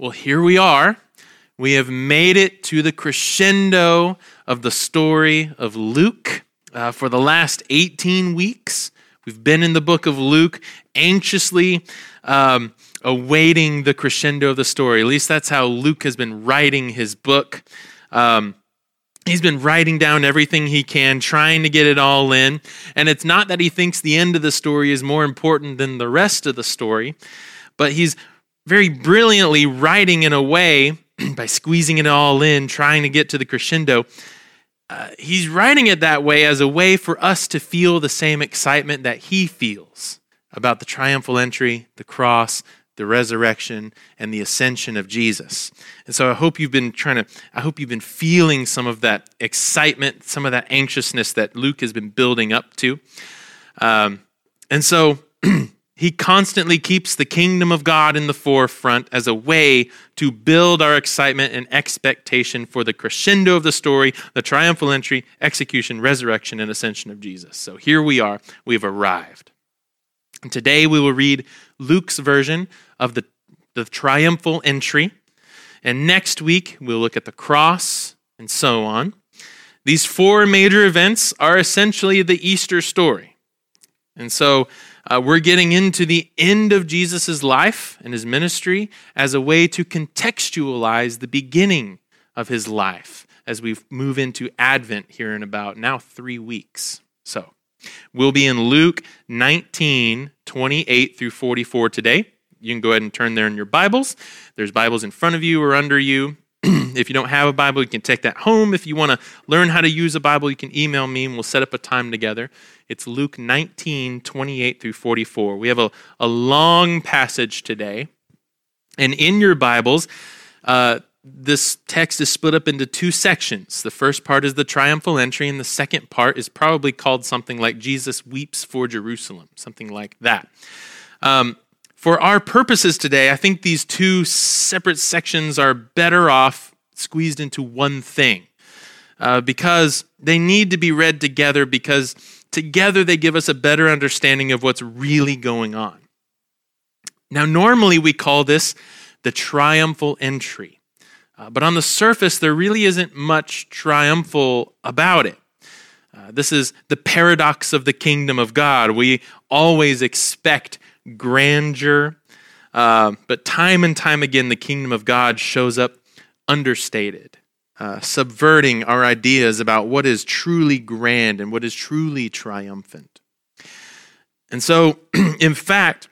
Well, here we are. We have made it to the crescendo of the story of Luke. Uh, for the last 18 weeks, we've been in the book of Luke, anxiously um, awaiting the crescendo of the story. At least that's how Luke has been writing his book. Um, he's been writing down everything he can, trying to get it all in. And it's not that he thinks the end of the story is more important than the rest of the story, but he's very brilliantly writing in a way by squeezing it all in, trying to get to the crescendo. Uh, he's writing it that way as a way for us to feel the same excitement that he feels about the triumphal entry, the cross, the resurrection, and the ascension of Jesus. And so I hope you've been trying to, I hope you've been feeling some of that excitement, some of that anxiousness that Luke has been building up to. Um, and so He constantly keeps the kingdom of God in the forefront as a way to build our excitement and expectation for the crescendo of the story, the triumphal entry, execution, resurrection, and ascension of Jesus. So here we are, we've arrived. And today we will read Luke's version of the, the triumphal entry. And next week we'll look at the cross and so on. These four major events are essentially the Easter story. And so uh, we're getting into the end of Jesus' life and his ministry as a way to contextualize the beginning of his life as we move into Advent here in about now three weeks. So we'll be in Luke 19, 28 through 44 today. You can go ahead and turn there in your Bibles. There's Bibles in front of you or under you. if you don't have a Bible, you can take that home. If you want to learn how to use a Bible, you can email me and we'll set up a time together. It's Luke 19, 28 through 44. We have a, a long passage today. And in your Bibles, uh, this text is split up into two sections. The first part is the triumphal entry, and the second part is probably called something like Jesus Weeps for Jerusalem, something like that. Um, for our purposes today, I think these two separate sections are better off squeezed into one thing uh, because they need to be read together because together they give us a better understanding of what's really going on. Now, normally we call this the triumphal entry, uh, but on the surface, there really isn't much triumphal about it. Uh, this is the paradox of the kingdom of God. We always expect grandeur. Uh, but time and time again, the kingdom of God shows up understated, uh, subverting our ideas about what is truly grand and what is truly triumphant. And so, in fact,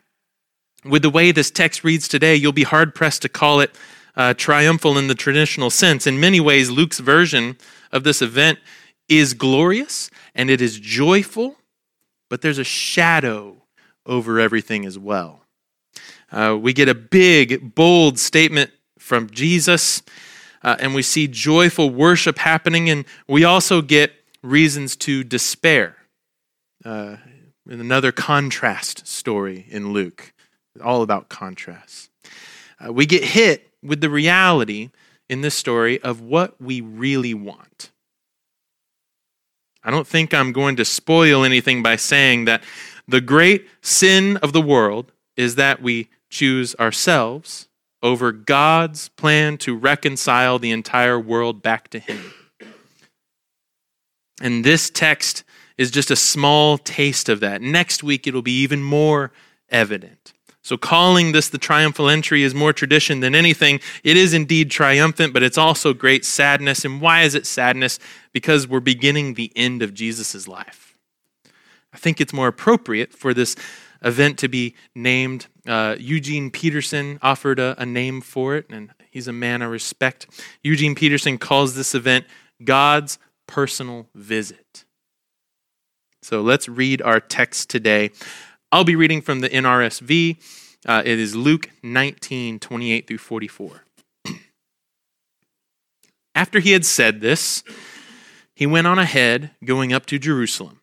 with the way this text reads today, you'll be hard pressed to call it uh, triumphal in the traditional sense. In many ways, Luke's version of this event is glorious and it is joyful, but there's a shadow over everything as well. Uh, we get a big, bold statement from Jesus, uh, and we see joyful worship happening, and we also get reasons to despair. Uh, in another contrast story in Luke, all about contrast. Uh, we get hit with the reality in this story of what we really want. I don't think I'm going to spoil anything by saying that the great sin of the world is that we choose ourselves over God's plan to reconcile the entire world back to Him. And this text is just a small taste of that. Next week, it'll be even more evident. So, calling this the triumphal entry is more tradition than anything. It is indeed triumphant, but it's also great sadness. And why is it sadness? Because we're beginning the end of Jesus' life. I think it's more appropriate for this event to be named. Uh, Eugene Peterson offered a, a name for it, and he's a man I respect. Eugene Peterson calls this event God's personal visit. So let's read our text today. I'll be reading from the NRSV. Uh, it is Luke 19, 28 through 44. After he had said this, he went on ahead, going up to Jerusalem.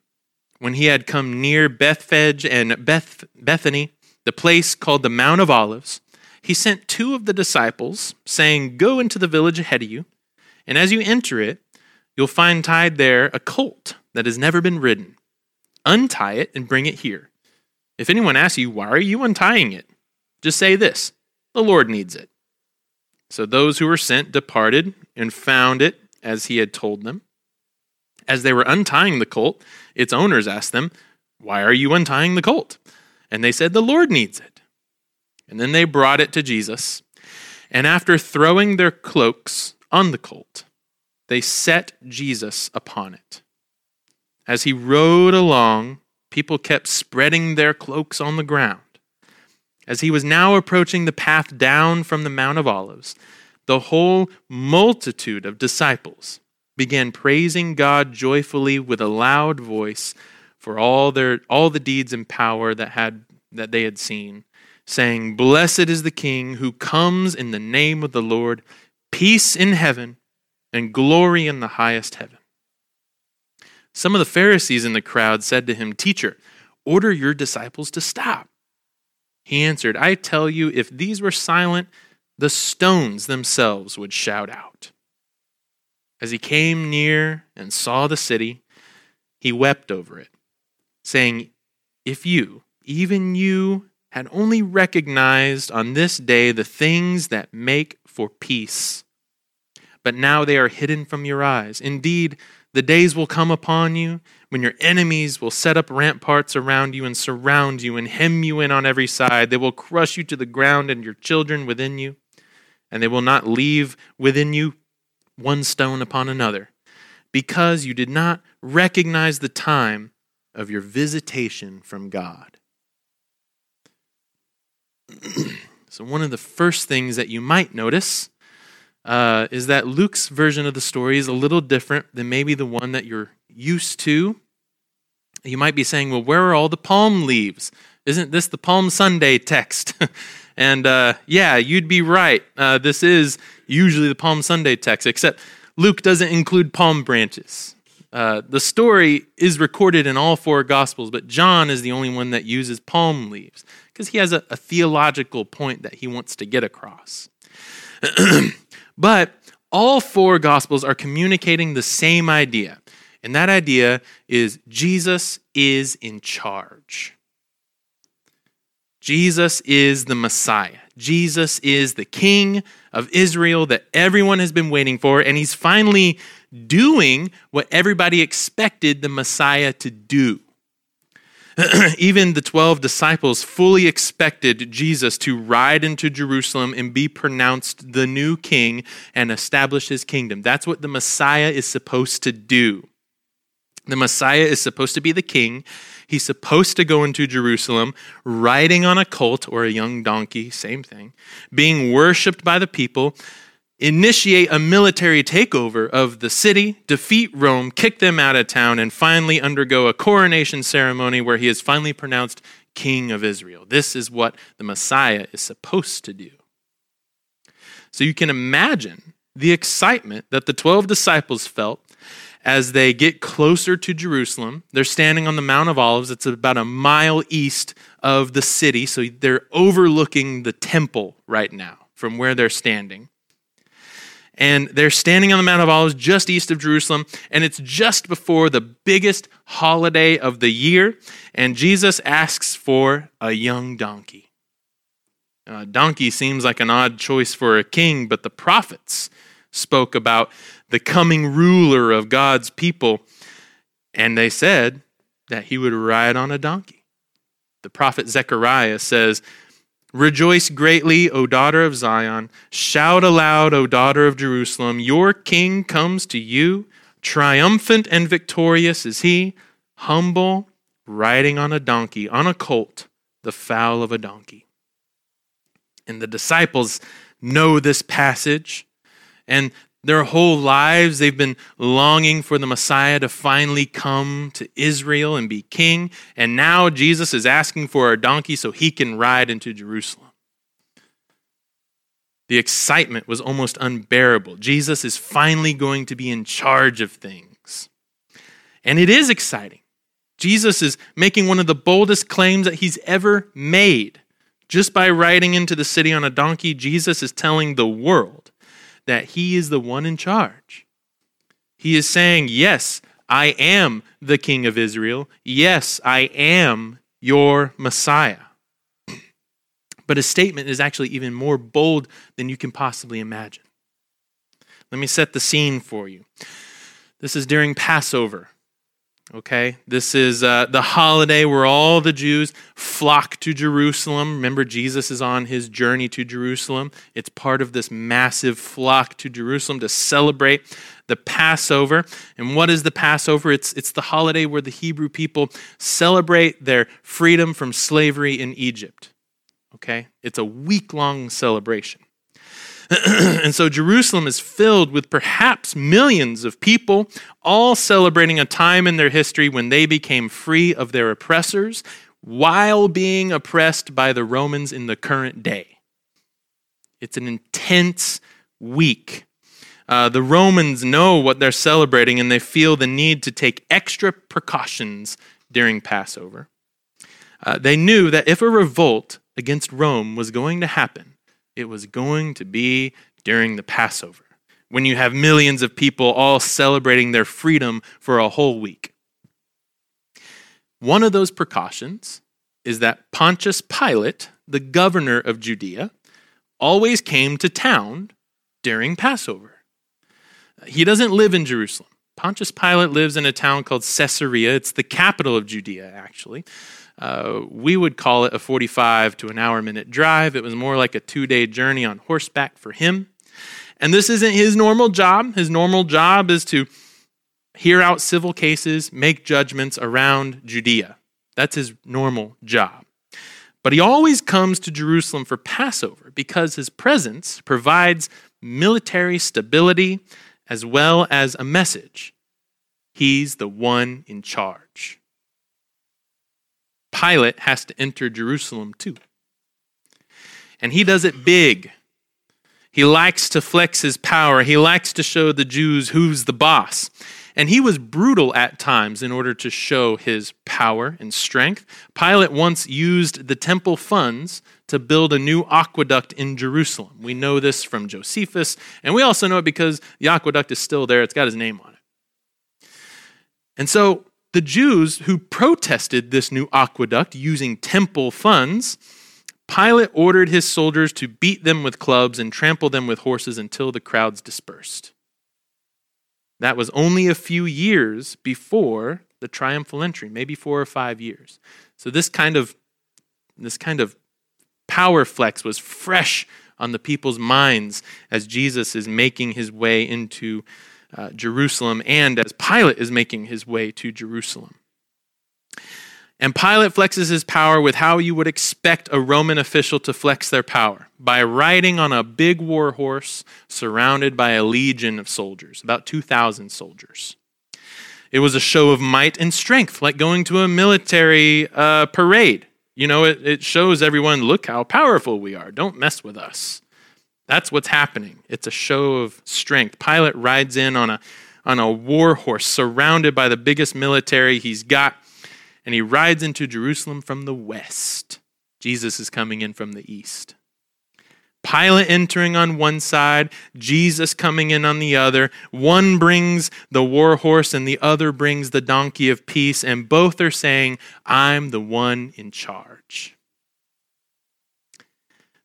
When he had come near Bethphage and Beth, Bethany, the place called the Mount of Olives, he sent two of the disciples, saying, Go into the village ahead of you, and as you enter it, you'll find tied there a colt that has never been ridden. Untie it and bring it here. If anyone asks you, Why are you untying it? Just say this The Lord needs it. So those who were sent departed and found it as he had told them. As they were untying the colt, its owners asked them, Why are you untying the colt? And they said, The Lord needs it. And then they brought it to Jesus. And after throwing their cloaks on the colt, they set Jesus upon it. As he rode along, people kept spreading their cloaks on the ground. As he was now approaching the path down from the Mount of Olives, the whole multitude of disciples began praising God joyfully with a loud voice for all their all the deeds and power that had that they had seen, saying, "Blessed is the King who comes in the name of the Lord, peace in heaven and glory in the highest heaven." Some of the Pharisees in the crowd said to him, "Teacher, order your disciples to stop." He answered, I tell you, if these were silent, the stones themselves would shout out. As he came near and saw the city, he wept over it, saying, If you, even you, had only recognized on this day the things that make for peace, but now they are hidden from your eyes. Indeed, the days will come upon you when your enemies will set up ramparts around you and surround you and hem you in on every side. They will crush you to the ground and your children within you, and they will not leave within you one stone upon another, because you did not recognize the time of your visitation from God. so, one of the first things that you might notice uh, is that Luke's version of the story is a little different than maybe the one that you're used to. You might be saying, well, where are all the palm leaves? Isn't this the Palm Sunday text? and uh, yeah, you'd be right. Uh, this is usually the Palm Sunday text, except Luke doesn't include palm branches. Uh, the story is recorded in all four Gospels, but John is the only one that uses palm leaves because he has a, a theological point that he wants to get across. But all four Gospels are communicating the same idea, and that idea is Jesus is in charge. Jesus is the Messiah. Jesus is the King of Israel that everyone has been waiting for, and he's finally doing what everybody expected the Messiah to do. Even the 12 disciples fully expected Jesus to ride into Jerusalem and be pronounced the new king and establish his kingdom. That's what the Messiah is supposed to do. The Messiah is supposed to be the king. He's supposed to go into Jerusalem riding on a colt or a young donkey, same thing, being worshiped by the people initiate a military takeover of the city, defeat Rome, kick them out of town, and finally undergo a coronation ceremony where he is finally pronounced King of Israel. This is what the Messiah is supposed to do. So you can imagine the excitement that the 12 disciples felt as they get closer to Jerusalem. They're standing on the Mount of Olives, it's about a mile east of the city, so they're overlooking the temple right now from where they're standing and they're standing on the Mount of Olives just east of Jerusalem, and it's just before the biggest holiday of the year, and Jesus asks for a young donkey. A donkey seems like an odd choice for a king, but the prophets spoke about the coming ruler of God's people, and they said that he would ride on a donkey. The prophet Zechariah says, Rejoice greatly, O daughter of Zion. Shout aloud, O daughter of Jerusalem. Your king comes to you. Triumphant and victorious is he, humble, riding on a donkey, on a colt, the foal of a donkey. And the disciples know this passage, and their whole lives, they've been longing for the Messiah to finally come to Israel and be king. And now Jesus is asking for a donkey so he can ride into Jerusalem. The excitement was almost unbearable. Jesus is finally going to be in charge of things. And it is exciting. Jesus is making one of the boldest claims that he's ever made. Just by riding into the city on a donkey, Jesus is telling the world that he is the one in charge. He is saying, Yes, I am the King of Israel. Yes, I am your Messiah. But his statement is actually even more bold than you can possibly imagine. Let me set the scene for you. This is during Passover. Okay, this is uh, the holiday where all the Jews flock to Jerusalem. Remember, Jesus is on his journey to Jerusalem. It's part of this massive flock to Jerusalem to celebrate the Passover. And what is the Passover? It's, it's the holiday where the Hebrew people celebrate their freedom from slavery in Egypt. Okay, it's a week long celebration. and so Jerusalem is filled with perhaps millions of people, all celebrating a time in their history when they became free of their oppressors while being oppressed by the Romans in the current day. It's an intense week. Uh, the Romans know what they're celebrating and they feel the need to take extra precautions during Passover. Uh, they knew that if a revolt against Rome was going to happen, it was going to be during the Passover, when you have millions of people all celebrating their freedom for a whole week. One of those precautions is that Pontius Pilate, the governor of Judea, always came to town during Passover. He doesn't live in Jerusalem. Pontius Pilate lives in a town called Caesarea. It's the capital of Judea, actually. Uh, we would call it a 45 to an hour minute drive. It was more like a two day journey on horseback for him. And this isn't his normal job. His normal job is to hear out civil cases, make judgments around Judea. That's his normal job. But he always comes to Jerusalem for Passover because his presence provides military stability as well as a message. He's the one in charge. Pilate has to enter Jerusalem too. And he does it big. He likes to flex his power. He likes to show the Jews who's the boss. And he was brutal at times in order to show his power and strength. Pilate once used the temple funds to build a new aqueduct in Jerusalem. We know this from Josephus, and we also know it because the aqueduct is still there. It's got his name on it. And so the Jews who protested this new aqueduct using temple funds, Pilate ordered his soldiers to beat them with clubs and trample them with horses until the crowds dispersed. That was only a few years before the triumphal entry, maybe four or five years. So this kind of this kind of power flex was fresh on the people's minds as Jesus is making his way into uh, Jerusalem and as Pilate is making his way to Jerusalem. And Pilate flexes his power with how you would expect a Roman official to flex their power by riding on a big war horse surrounded by a legion of soldiers, about 2,000 soldiers. It was a show of might and strength, like going to a military uh, parade. You know, it, it shows everyone, look how powerful we are. Don't mess with us. That's what's happening. It's a show of strength. Pilate rides in on a, on a war horse surrounded by the biggest military he's got, and he rides into Jerusalem from the west. Jesus is coming in from the east. Pilate entering on one side, Jesus coming in on the other. One brings the war horse and the other brings the donkey of peace, and both are saying, I'm the one in charge.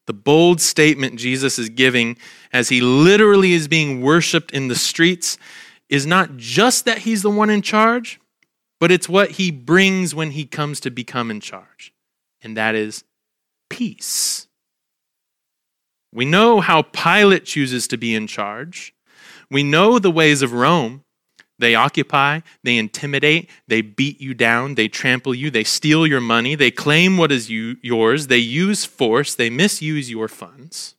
The bold statement Jesus is giving as he literally is being worshiped in the streets is not just that he's the one in charge, but it's what he brings when he comes to become in charge, and that is peace. We know how Pilate chooses to be in charge. We know the ways of Rome. They occupy, they intimidate, they beat you down, they trample you, they steal your money, they claim what is you, yours, they use force, they misuse your funds.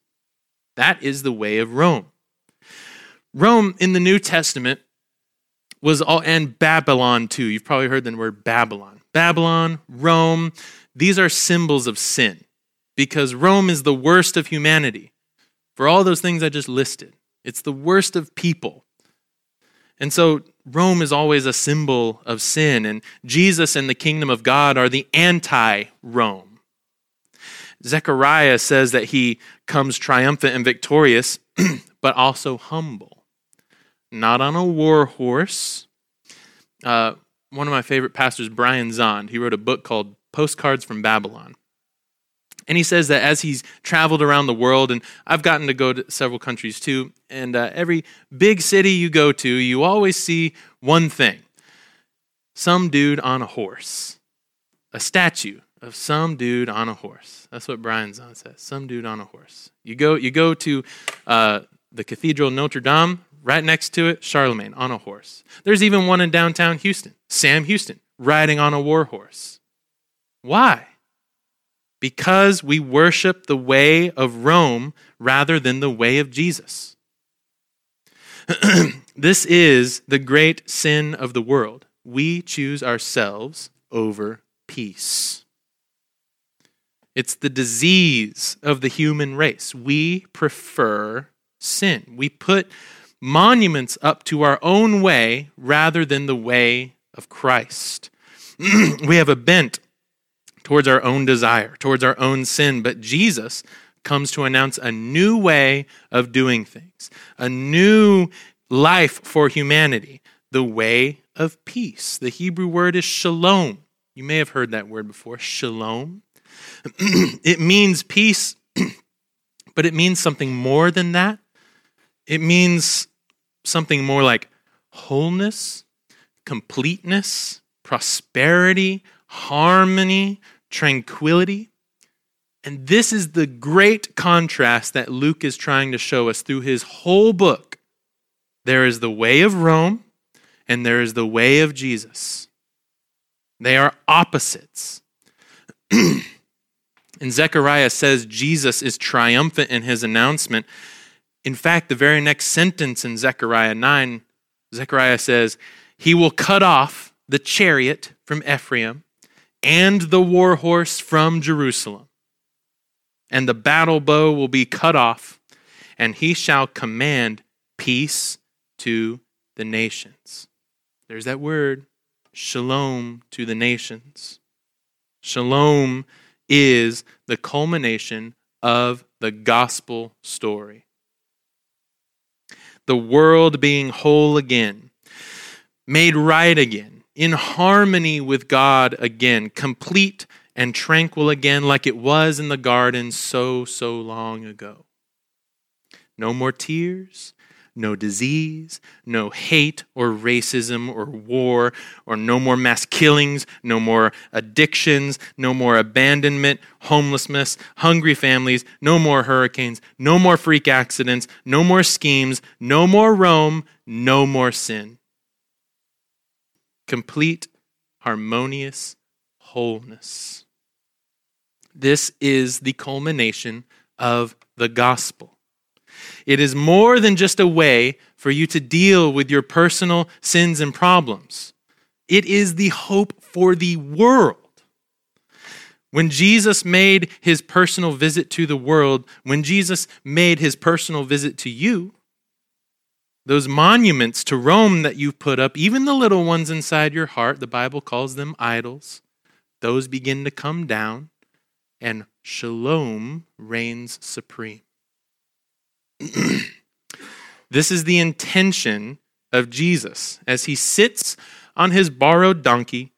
That is the way of Rome. Rome in the New Testament was all, and Babylon too. You've probably heard the word Babylon. Babylon, Rome, these are symbols of sin because Rome is the worst of humanity. For all those things I just listed, it's the worst of people. And so Rome is always a symbol of sin, and Jesus and the kingdom of God are the anti Rome. Zechariah says that he comes triumphant and victorious, but also humble, not on a war horse. Uh, one of my favorite pastors, Brian Zahnd, he wrote a book called Postcards from Babylon. And he says that as he's traveled around the world, and I've gotten to go to several countries too, and uh, every big city you go to, you always see one thing some dude on a horse, a statue of some dude on a horse. That's what Brian Zahnd says. Some dude on a horse. You go, you go to uh, the Cathedral Notre Dame, right next to it, Charlemagne on a horse. There's even one in downtown Houston, Sam Houston, riding on a war horse. Why? Because we worship the way of Rome rather than the way of Jesus. this is the great sin of the world. We choose ourselves over peace. It's the disease of the human race. We prefer sin. We put monuments up to our own way rather than the way of Christ. we have a bent towards our own desire, towards our own sin, but Jesus comes to announce a new way of doing things, a new life for humanity, the way of peace. The Hebrew word is shalom. You may have heard that word before, shalom. it means peace, but it means something more than that. It means something more like wholeness, completeness, prosperity, harmony, tranquility. And this is the great contrast that Luke is trying to show us through his whole book. There is the way of Rome, and there is the way of Jesus. They are opposites. and Zechariah says Jesus is triumphant in his announcement. In fact, the very next sentence in Zechariah 9, Zechariah says, He will cut off the chariot from Ephraim and the war horse from Jerusalem. And the battle bow will be cut off, and he shall command peace to the nations. There's that word, shalom to the nations. Shalom is the culmination of the gospel story. The world being whole again, made right again in harmony with God again, complete and tranquil again, like it was in the garden so, so long ago. No more tears, no disease, no hate or racism or war, or no more mass killings, no more addictions, no more abandonment, homelessness, hungry families, no more hurricanes, no more freak accidents, no more schemes, no more Rome, no more sin complete, harmonious wholeness. This is the culmination of the gospel. It is more than just a way for you to deal with your personal sins and problems. It is the hope for the world. When Jesus made his personal visit to the world, when Jesus made his personal visit to you, those monuments to Rome that you've put up, even the little ones inside your heart, the Bible calls them idols, those begin to come down, and shalom reigns supreme. this is the intention of Jesus as he sits on his borrowed donkey,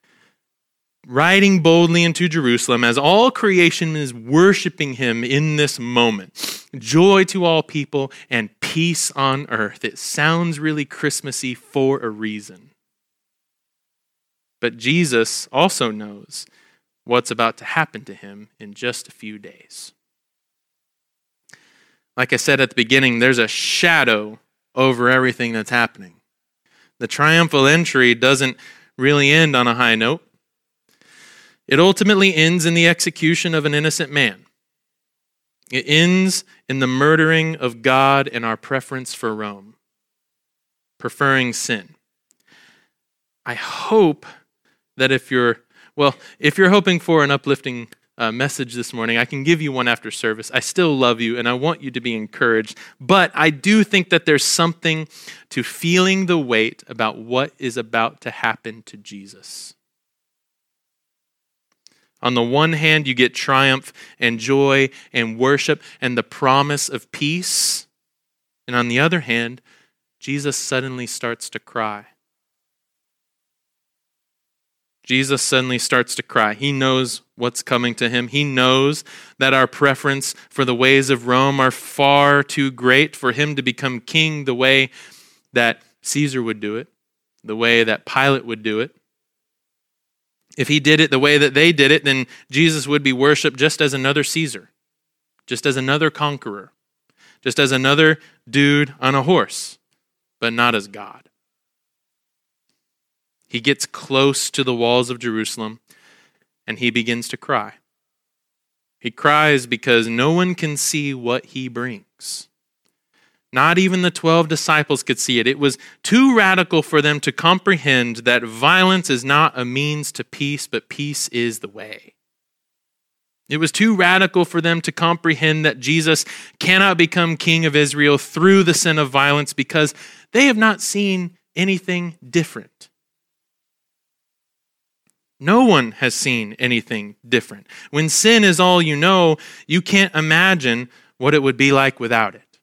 riding boldly into Jerusalem, as all creation is worshiping him in this moment. Joy to all people and peace on earth. It sounds really Christmassy for a reason. But Jesus also knows what's about to happen to him in just a few days. Like I said at the beginning, there's a shadow over everything that's happening. The triumphal entry doesn't really end on a high note. It ultimately ends in the execution of an innocent man. It ends in the murdering of God and our preference for Rome, preferring sin. I hope that if you're, well, if you're hoping for an uplifting uh, message this morning, I can give you one after service. I still love you and I want you to be encouraged, but I do think that there's something to feeling the weight about what is about to happen to Jesus. On the one hand, you get triumph and joy and worship and the promise of peace. And on the other hand, Jesus suddenly starts to cry. Jesus suddenly starts to cry. He knows what's coming to him. He knows that our preference for the ways of Rome are far too great for him to become king the way that Caesar would do it, the way that Pilate would do it. If he did it the way that they did it, then Jesus would be worshiped just as another Caesar, just as another conqueror, just as another dude on a horse, but not as God. He gets close to the walls of Jerusalem and he begins to cry. He cries because no one can see what he brings. Not even the 12 disciples could see it. It was too radical for them to comprehend that violence is not a means to peace, but peace is the way. It was too radical for them to comprehend that Jesus cannot become king of Israel through the sin of violence because they have not seen anything different. No one has seen anything different. When sin is all you know, you can't imagine what it would be like without it.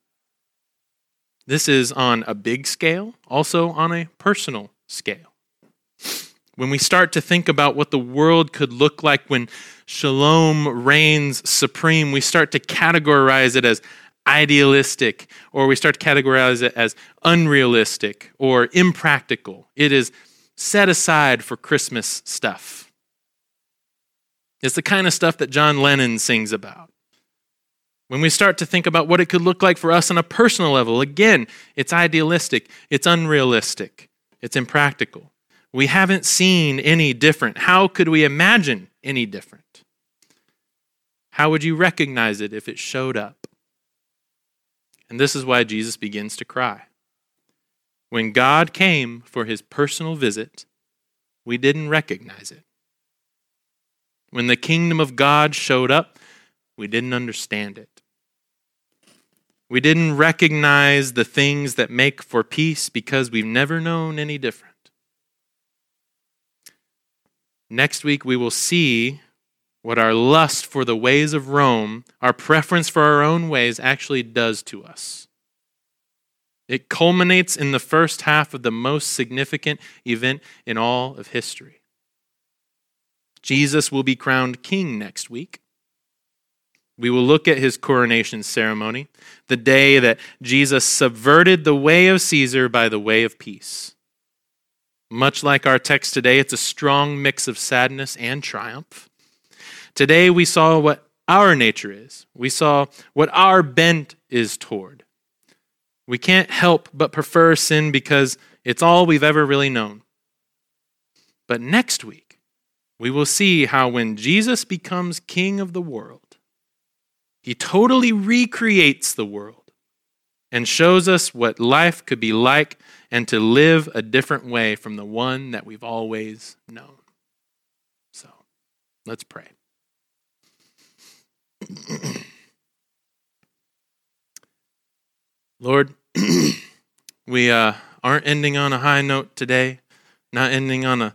This is on a big scale, also on a personal scale. When we start to think about what the world could look like when shalom reigns supreme, we start to categorize it as idealistic, or we start to categorize it as unrealistic or impractical. It is set aside for Christmas stuff. It's the kind of stuff that John Lennon sings about. When we start to think about what it could look like for us on a personal level, again, it's idealistic, it's unrealistic, it's impractical. We haven't seen any different. How could we imagine any different? How would you recognize it if it showed up? And this is why Jesus begins to cry. When God came for his personal visit, we didn't recognize it. When the kingdom of God showed up, we didn't understand it. We didn't recognize the things that make for peace because we've never known any different. Next week, we will see what our lust for the ways of Rome, our preference for our own ways, actually does to us. It culminates in the first half of the most significant event in all of history. Jesus will be crowned king next week. We will look at his coronation ceremony, the day that Jesus subverted the way of Caesar by the way of peace. Much like our text today, it's a strong mix of sadness and triumph. Today, we saw what our nature is, we saw what our bent is toward. We can't help but prefer sin because it's all we've ever really known. But next week, we will see how when Jesus becomes king of the world, he totally recreates the world and shows us what life could be like and to live a different way from the one that we've always known. So let's pray. Lord, we uh, aren't ending on a high note today, not ending on a,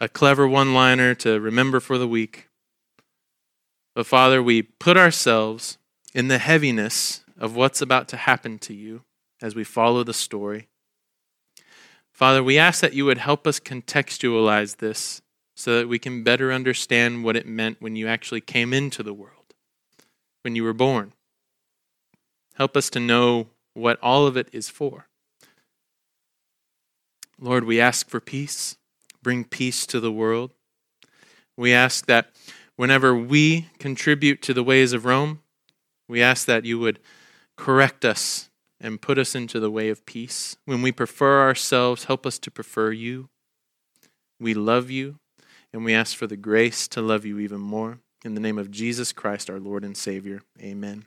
a clever one liner to remember for the week. But Father, we put ourselves in the heaviness of what's about to happen to you as we follow the story. Father, we ask that you would help us contextualize this so that we can better understand what it meant when you actually came into the world, when you were born. Help us to know what all of it is for. Lord, we ask for peace. Bring peace to the world. We ask that whenever we contribute to the ways of Rome, we ask that you would correct us and put us into the way of peace. When we prefer ourselves, help us to prefer you. We love you, and we ask for the grace to love you even more. In the name of Jesus Christ, our Lord and Savior, amen.